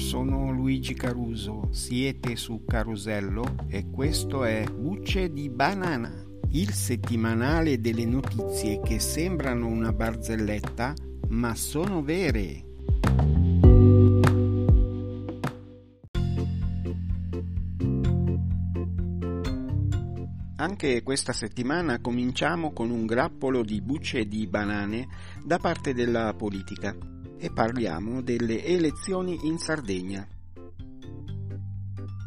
sono Luigi Caruso, siete su Carusello e questo è Bucce di Banana, il settimanale delle notizie che sembrano una barzelletta ma sono vere. Anche questa settimana cominciamo con un grappolo di bucce di banane da parte della politica e parliamo delle elezioni in Sardegna.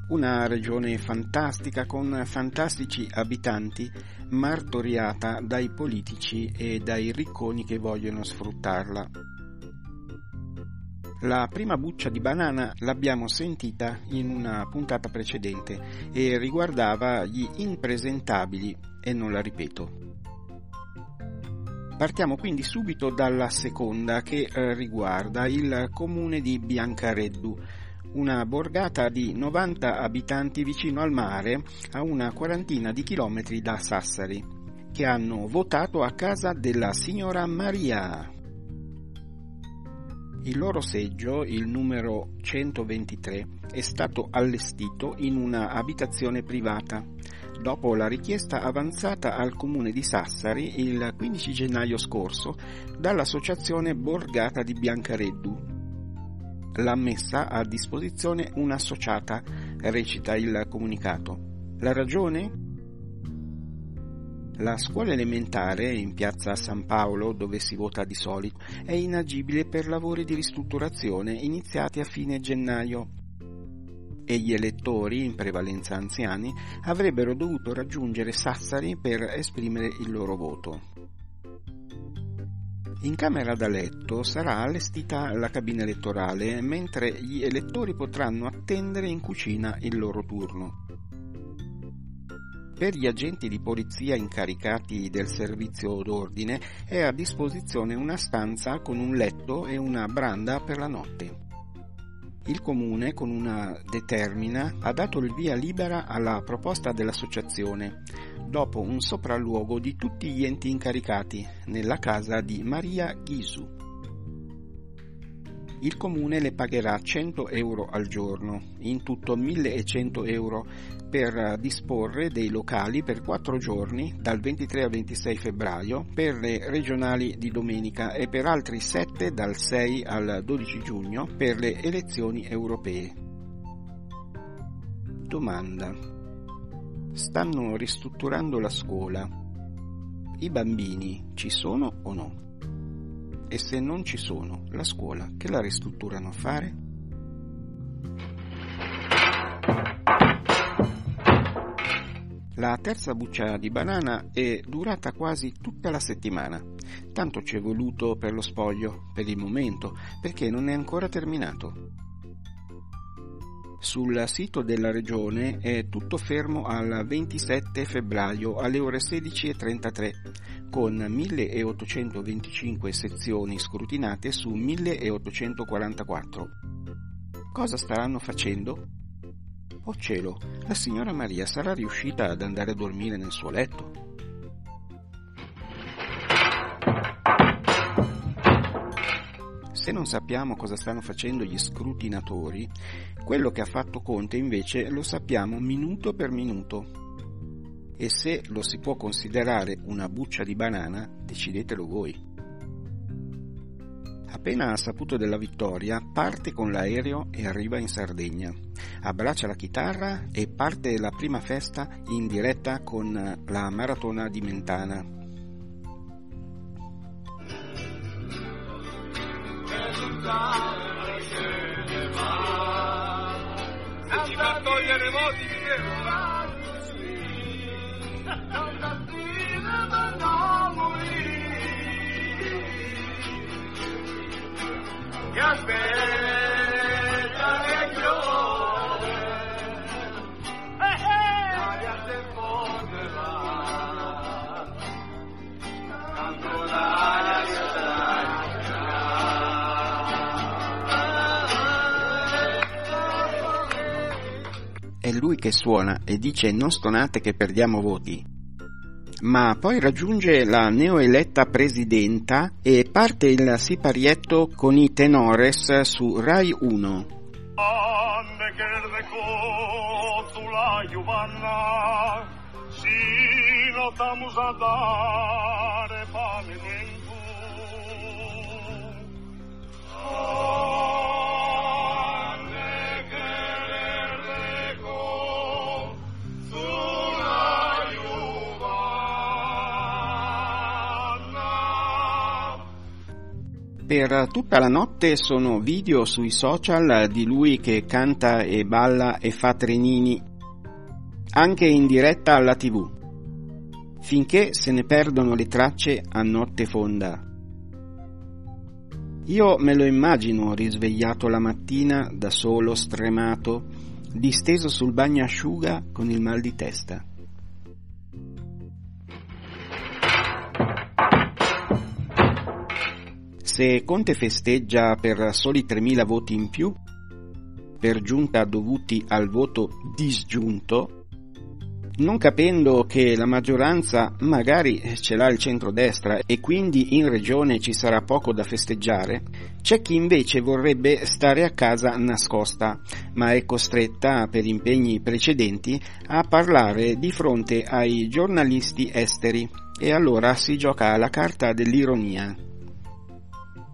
Una regione fantastica con fantastici abitanti, martoriata dai politici e dai ricconi che vogliono sfruttarla. La prima buccia di banana l'abbiamo sentita in una puntata precedente e riguardava gli impresentabili e non la ripeto. Partiamo quindi subito dalla seconda che eh, riguarda il comune di Biancareddu, una borgata di 90 abitanti vicino al mare a una quarantina di chilometri da Sassari, che hanno votato a casa della signora Maria. Il loro seggio, il numero 123, è stato allestito in una abitazione privata dopo la richiesta avanzata al comune di Sassari il 15 gennaio scorso dall'associazione Borgata di Biancareddu. L'ha messa a disposizione un'associata, recita il comunicato. La ragione? La scuola elementare in piazza San Paolo, dove si vota di solito, è inagibile per lavori di ristrutturazione iniziati a fine gennaio e gli elettori, in prevalenza anziani, avrebbero dovuto raggiungere Sassari per esprimere il loro voto. In camera da letto sarà allestita la cabina elettorale, mentre gli elettori potranno attendere in cucina il loro turno. Per gli agenti di polizia incaricati del servizio d'ordine è a disposizione una stanza con un letto e una branda per la notte il Comune, con una determina, ha dato il via libera alla proposta dell'associazione, dopo un sopralluogo di tutti gli enti incaricati, nella casa di Maria Ghisu. Il Comune le pagherà 100 euro al giorno, in tutto 1100 euro per disporre dei locali per quattro giorni, dal 23 al 26 febbraio, per le regionali di domenica e per altri sette dal 6 al 12 giugno per le elezioni europee. Domanda. Stanno ristrutturando la scuola. I bambini ci sono o no? E se non ci sono, la scuola che la ristrutturano a fare? La terza buccia di banana è durata quasi tutta la settimana, tanto ci è voluto per lo spoglio, per il momento, perché non è ancora terminato. Sul sito della regione è tutto fermo al 27 febbraio alle ore 16.33, con 1825 sezioni scrutinate su 1844. Cosa staranno facendo? Oh cielo, la signora Maria sarà riuscita ad andare a dormire nel suo letto? Se non sappiamo cosa stanno facendo gli scrutinatori, quello che ha fatto Conte invece lo sappiamo minuto per minuto. E se lo si può considerare una buccia di banana, decidetelo voi. Appena saputo della vittoria, parte con l'aereo e arriva in Sardegna. Abbraccia la chitarra e parte la prima festa in diretta con la maratona di Mentana. Se ci fa togliere voti, che aspetta È lui che suona e dice non stonate che perdiamo voti ma poi raggiunge la neoeletta presidenta e parte il siparietto con i tenores su Rai 1. Anne Per tutta la notte sono video sui social di lui che canta e balla e fa trenini, anche in diretta alla tv, finché se ne perdono le tracce a notte fonda. Io me lo immagino risvegliato la mattina da solo, stremato, disteso sul bagnasciuga con il mal di testa. Se Conte festeggia per soli 3.000 voti in più, per giunta dovuti al voto disgiunto, non capendo che la maggioranza magari ce l'ha il centrodestra e quindi in regione ci sarà poco da festeggiare, c'è chi invece vorrebbe stare a casa nascosta, ma è costretta per impegni precedenti a parlare di fronte ai giornalisti esteri e allora si gioca la carta dell'ironia.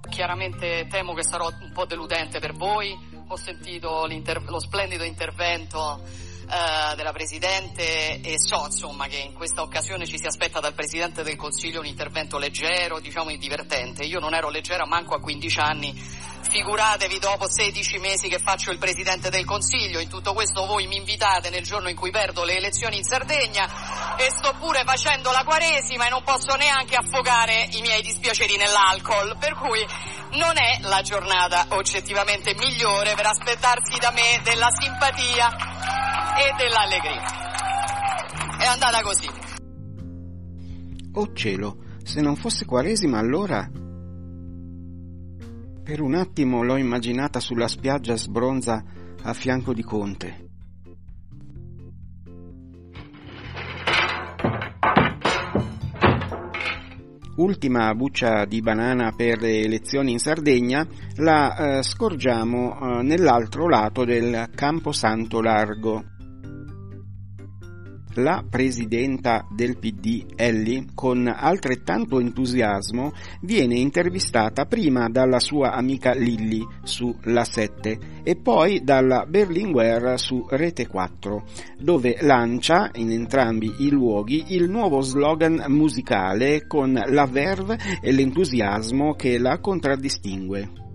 Chiaramente temo che sarò un po' deludente per voi. Ho sentito lo splendido intervento eh, della Presidente e so insomma che in questa occasione ci si aspetta dal Presidente del Consiglio un intervento leggero, diciamo divertente. Io non ero leggera manco a 15 anni, figuratevi dopo 16 mesi che faccio il Presidente del Consiglio. In tutto questo voi mi invitate nel giorno in cui perdo le elezioni in Sardegna e sto pure facendo la Quaresima e non posso neanche affogare i miei dispiaceri nell'alcol, per cui non è la giornata oggettivamente migliore per aspettarsi da me della simpatia e dell'allegria. È andata così. Oh cielo, se non fosse Quaresima allora... Per un attimo l'ho immaginata sulla spiaggia sbronza a fianco di Conte. Ultima buccia di banana per le elezioni in Sardegna la eh, scorgiamo eh, nell'altro lato del Camposanto Largo. La presidenta del PD, Ellie, con altrettanto entusiasmo, viene intervistata prima dalla sua amica Lilly su La 7 e poi dalla Berlinguer su Rete 4, dove lancia in entrambi i luoghi il nuovo slogan musicale con la verve e l'entusiasmo che la contraddistingue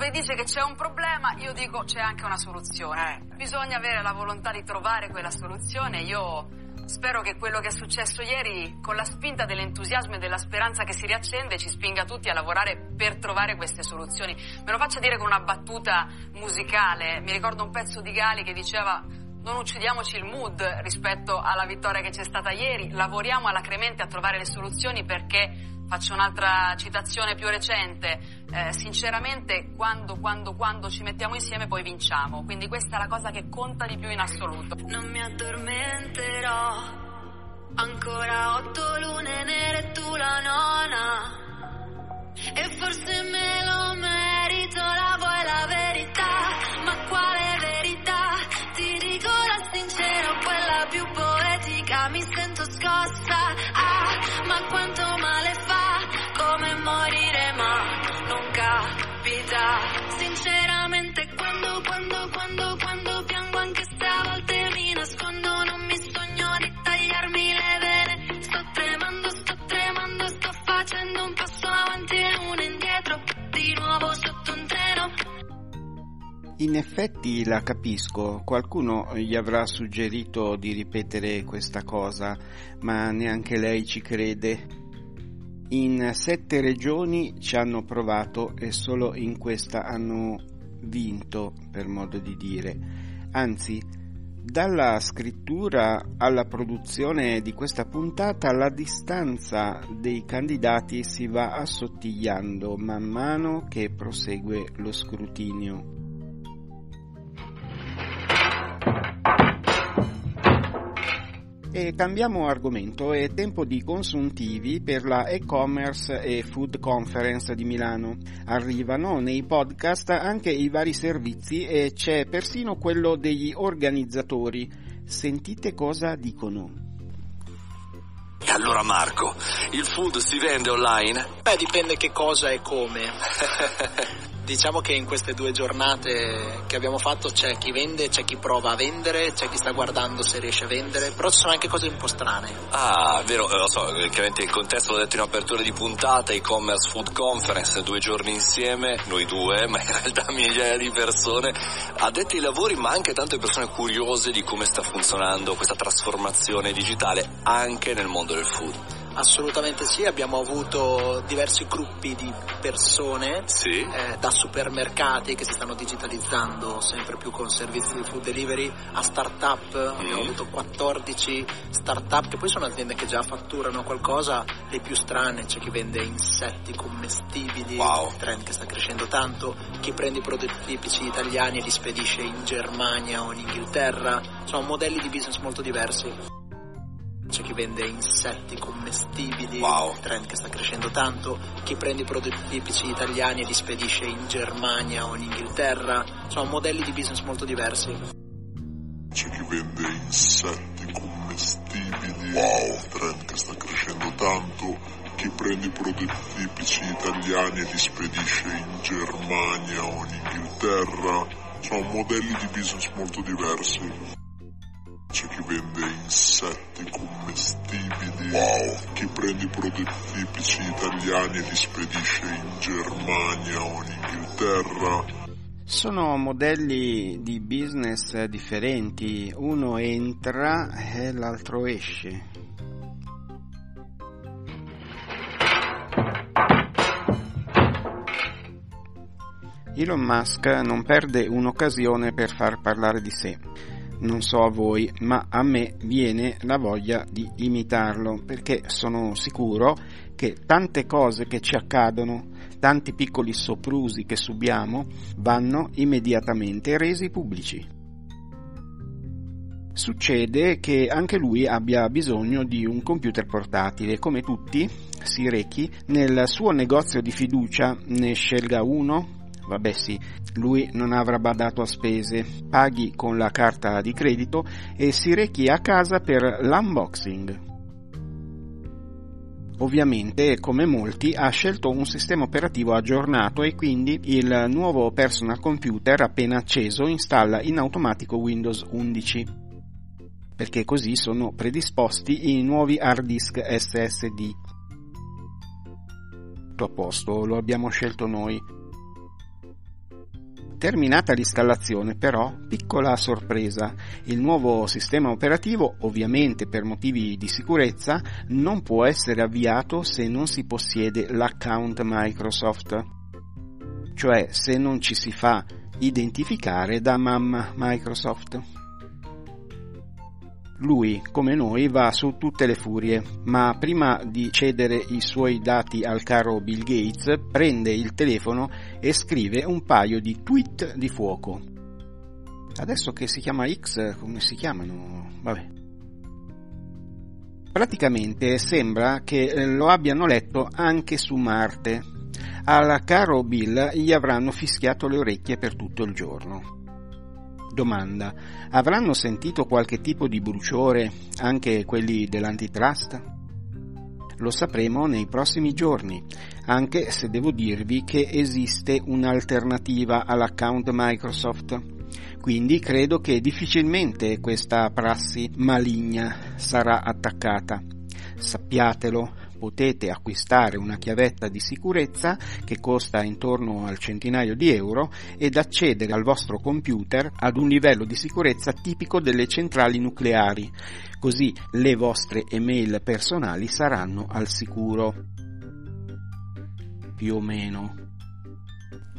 dove dice che c'è un problema, io dico c'è anche una soluzione. Bisogna avere la volontà di trovare quella soluzione. Io spero che quello che è successo ieri, con la spinta dell'entusiasmo e della speranza che si riaccende, ci spinga tutti a lavorare per trovare queste soluzioni. Me lo faccia dire con una battuta musicale. Mi ricordo un pezzo di Gali che diceva non uccidiamoci il mood rispetto alla vittoria che c'è stata ieri, lavoriamo alacremente a trovare le soluzioni perché Faccio un'altra citazione più recente, eh, sinceramente quando, quando, quando ci mettiamo insieme poi vinciamo, quindi questa è la cosa che conta di più in assoluto. Non mi addormenterò, ancora otto lune nere tu la nona, e forse me lo merito, la in effetti la capisco, qualcuno gli avrà suggerito di ripetere questa cosa, ma neanche lei ci crede. In sette regioni ci hanno provato e solo in questa hanno vinto, per modo di dire. Anzi, dalla scrittura alla produzione di questa puntata la distanza dei candidati si va assottigliando man mano che prosegue lo scrutinio. E cambiamo argomento, è tempo di consuntivi per la e-commerce e food conference di Milano. Arrivano nei podcast anche i vari servizi e c'è persino quello degli organizzatori. Sentite cosa dicono. E allora Marco, il food si vende online? Beh, dipende che cosa e come. diciamo che in queste due giornate che abbiamo fatto c'è chi vende, c'è chi prova a vendere, c'è chi sta guardando se riesce a vendere, però ci sono anche cose un po' strane. Ah, vero, lo so, chiaramente il contesto l'ho detto in apertura di puntata, e-commerce food conference, due giorni insieme, noi due, ma in realtà migliaia di persone, addetti ai lavori, ma anche tante persone curiose di come sta funzionando questa trasformazione digitale anche nel mondo del food. Assolutamente sì, abbiamo avuto diversi gruppi di persone Sì? eh, da supermercati che si stanno digitalizzando sempre più con servizi di food delivery a start-up, abbiamo Mm. avuto 14 start-up che poi sono aziende che già fatturano qualcosa, le più strane, c'è chi vende insetti commestibili, Wow. trend che sta crescendo tanto, chi prende i prodotti tipici italiani e li spedisce in Germania o in Inghilterra, sono modelli di business molto diversi. C'è chi vende insetti commestibili, Wow. trend che sta crescendo tanto, chi prende i prodotti tipici italiani e li spedisce in Germania o in Inghilterra, sono modelli di business molto diversi. C'è chi vende insetti commestibili, wow, trend che sta crescendo tanto, chi prende i prodotti tipici italiani e li spedisce in Germania o in Inghilterra, sono modelli di business molto diversi. C'è chi vende insetti commestibili, prende i prodotti tipici italiani e li spedisce in Germania o in Inghilterra, Sono modelli di business differenti, uno entra e l'altro esce. Elon Musk non perde un'occasione per far parlare di sé. Non so a voi, ma a me viene la voglia di imitarlo, perché sono sicuro che tante cose che ci accadono, tanti piccoli soprusi che subiamo, vanno immediatamente resi pubblici. Succede che anche lui abbia bisogno di un computer portatile, come tutti si rechi nel suo negozio di fiducia, ne scelga uno, vabbè sì, lui non avrà badato a spese, paghi con la carta di credito e si rechi a casa per l'unboxing. Ovviamente, come molti, ha scelto un sistema operativo aggiornato e quindi il nuovo personal computer appena acceso installa in automatico Windows 11 perché così sono predisposti i nuovi hard disk SSD. Tutto a posto, lo abbiamo scelto noi. Terminata l'installazione però, piccola sorpresa, il nuovo sistema operativo, ovviamente per motivi di sicurezza, non può essere avviato se non si possiede l'account Microsoft, cioè se non ci si fa identificare da mamma Microsoft. Lui, come noi, va su tutte le furie, ma prima di cedere i suoi dati al caro Bill Gates, prende il telefono e scrive un paio di tweet di fuoco. Adesso che si chiama X, come si chiamano? Vabbè. Praticamente sembra che lo abbiano letto anche su Marte. Al caro Bill gli avranno fischiato le orecchie per tutto il giorno. Domanda. Avranno sentito qualche tipo di bruciore anche quelli dell'antitrust? Lo sapremo nei prossimi giorni, anche se devo dirvi che esiste un'alternativa all'account Microsoft. Quindi credo che difficilmente questa prassi maligna sarà attaccata. Sappiatelo, potete acquistare una chiavetta di sicurezza che costa intorno al centinaio di euro ed accedere al vostro computer ad un livello di sicurezza tipico delle centrali nucleari, così le vostre email personali saranno al sicuro. Più o meno.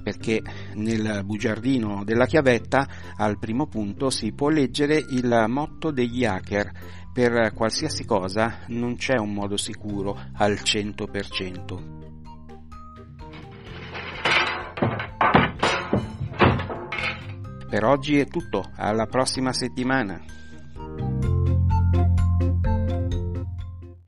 Perché nel bugiardino della chiavetta al primo punto si può leggere il motto degli hacker per qualsiasi cosa non c'è un modo sicuro al 100%. Per oggi è tutto, alla prossima settimana.